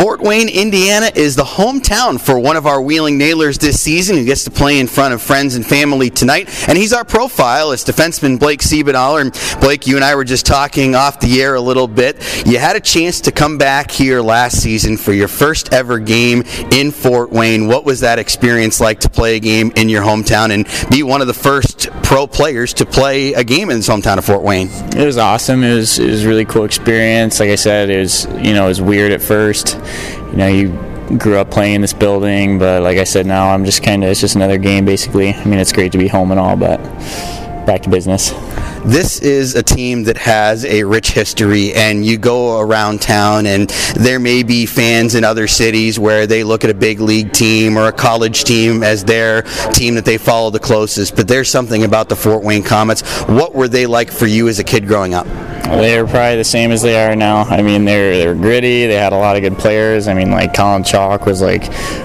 Fort Wayne, Indiana is the hometown for one of our Wheeling Nailers this season who gets to play in front of friends and family tonight. And he's our profile as defenseman Blake Siebenaler. And Blake, you and I were just talking off the air a little bit. You had a chance to come back here last season for your first ever game in Fort Wayne. What was that experience like to play a game in your hometown and be one of the first pro players to play a game in this hometown of Fort Wayne? It was awesome. It was, it was really cool experience. Like I said, it was, you know, it was weird at first you know, you grew up playing in this building, but like I said, now I'm just kind of, it's just another game basically. I mean, it's great to be home and all, but back to business. This is a team that has a rich history, and you go around town, and there may be fans in other cities where they look at a big league team or a college team as their team that they follow the closest. But there's something about the Fort Wayne Komets. What were they like for you as a kid growing up? They're probably the same as they are now. I mean, they're they're gritty. They had a lot of good players. I mean, like Colin Chaulk was like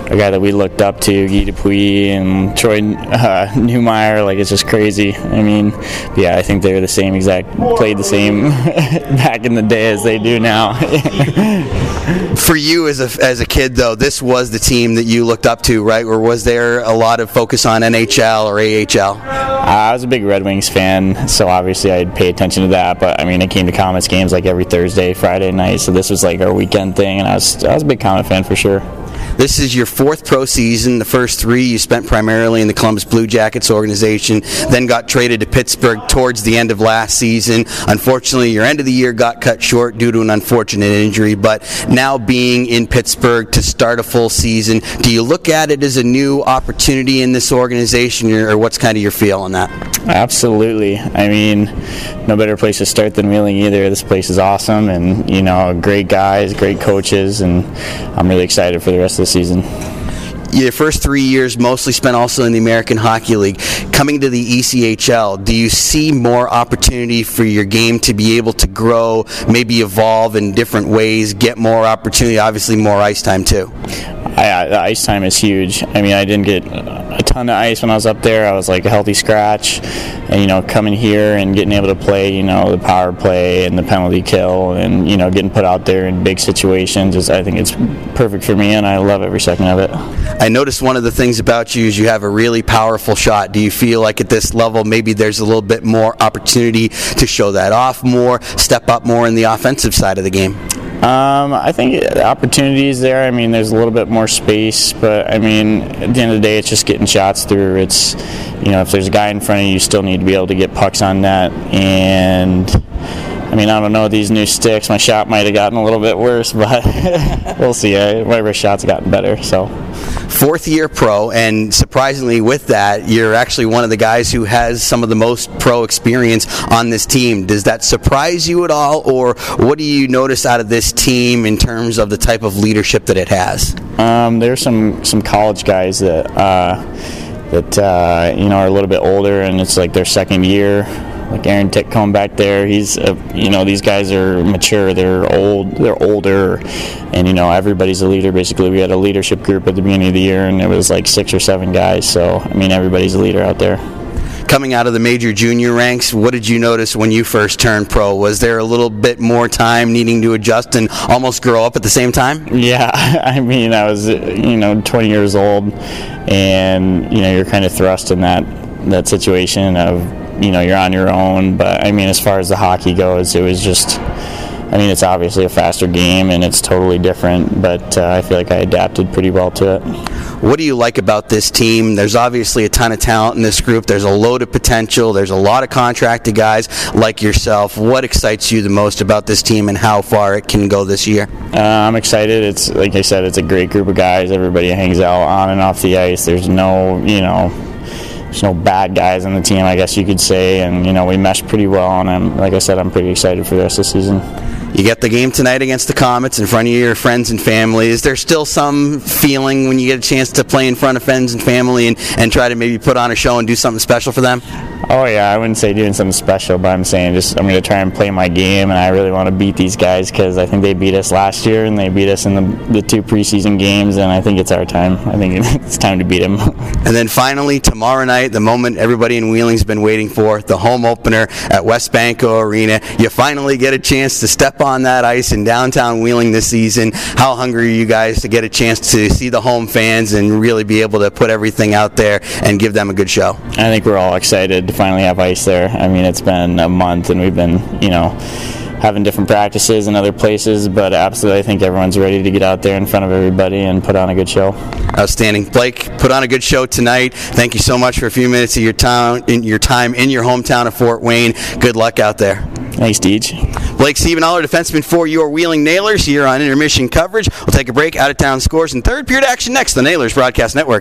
a guy that we looked up to, Guy and Troy uh, Neumeier. Like it's just crazy. I mean, yeah, I think they're the same exact, played the same back in the day as they do now. For you as a as a kid, though, this was the team that you looked up to, right? Or was there a lot of focus on NHL or AHL? I was a big Red Wings fan, so obviously I'd pay attention to that. But I mean, it came to Komets games like every Thursday, Friday night, so this was like our weekend thing, and I was I was a big Komet fan for sure. This is your fourth pro season. The first three you spent primarily in the Columbus Blue Jackets organization, then got traded to Pittsburgh towards the end of last season. Unfortunately, your end of the year got cut short due to an unfortunate injury, but now being in Pittsburgh to start a full season, do you look at it as a new opportunity in this organization, or what's kind of your feel on that? Absolutely. I mean, no better place to start than Wheeling either. This place is awesome, and you know, great guys, great coaches, and I'm really excited for the rest of the season your first three years mostly spent also in the American Hockey League. Coming to the ECHL, do you see more opportunity for your game to be able to grow, maybe evolve in different ways, get more opportunity, obviously more ice time too? I, the ice time is huge. I mean, I didn't get a ton of ice when I was up there. I was like a healthy scratch, and you know, coming here and getting able to play, you know, the power play and the penalty kill, and you know, getting put out there in big situations is, I think, it's perfect for me, and I love every second of it. Noticed one of the things about you is you have a really powerful shot. Do you feel like at this level maybe there's a little bit more opportunity to show that off more, step up more in the offensive side of the game? Um, I think the opportunity is there. I mean, there's a little bit more space, but I mean, at the end of the day, it's just getting shots through. It's, you know, if there's a guy in front of you, you still need to be able to get pucks on net. And I mean, I don't know these new sticks. My shot might have gotten a little bit worse, but we'll see. My wrist shot's gotten better. So fourth year pro, and surprisingly, with that, you're actually one of the guys who has some of the most pro experience on this team. Does that surprise you at all, or what do you notice out of this team in terms of the type of leadership that it has? Um, there's some some college guys that. Uh, that uh, you know are a little bit older and it's like their second year like Aaron Tickcomb back there. He's, a, you know, these guys are mature. They're old. They're older, and you know, everybody's a leader. Basically, we had a leadership group at the beginning of the year, and it was like six or seven guys. So, I mean, everybody's a leader out there. Coming out of the major junior ranks, what did you notice when you first turned pro? Was there a little bit more time needing to adjust and almost grow up at the same time? Yeah, I mean, I was, you know, 20 years old, and you know, you're kind of thrust in that that situation of you know you're on your own. But I mean, as far as the hockey goes, it was just. I mean, it's obviously a faster game and it's totally different, but uh, I feel like I adapted pretty well to it. What do you like about this team? There's obviously a ton of talent in this group. There's a load of potential. There's a lot of contracted guys like yourself. What excites you the most about this team and how far it can go this year? Uh, I'm excited. It's like I said, it's a great group of guys. Everybody hangs out on and off the ice. There's no, you know, there's no bad guys on the team, I guess you could say, and you know we meshed pretty well. And I'm, like I said, I'm pretty excited for the rest of the season. You get the game tonight against the Komets in front of your friends and family. Is there still some feeling when you get a chance to play in front of friends and family and, and try to maybe put on a show and do something special for them? Oh yeah, I wouldn't say doing something special, but I'm saying just I'm going to try and play my game, and I really want to beat these guys because I think they beat us last year and they beat us in the, the two preseason games, and I think it's our time. I think it's time to beat them. and then finally tomorrow night, the moment everybody in Wheeling's been waiting for, the home opener at WesBanco Arena. You finally get a chance to step on that ice in downtown Wheeling this season. How hungry are you guys to get a chance to see the home fans and really be able to put everything out there and give them a good show? I think we're all excited to finally have ice there. I mean, it's been a month and we've been, you know, having different practices in other places, but absolutely, I think everyone's ready to get out there in front of everybody and put on a good show. Outstanding, Blake. Put on a good show tonight. Thank you so much for a few minutes of your time in your time in your hometown of Fort Wayne. Good luck out there. Thanks, Deej. Blake Siebenaler, defenseman for your Wheeling Nailers, here on intermission coverage. We'll take a break. Out of town scores and third period action next. The Nailers Broadcast Network.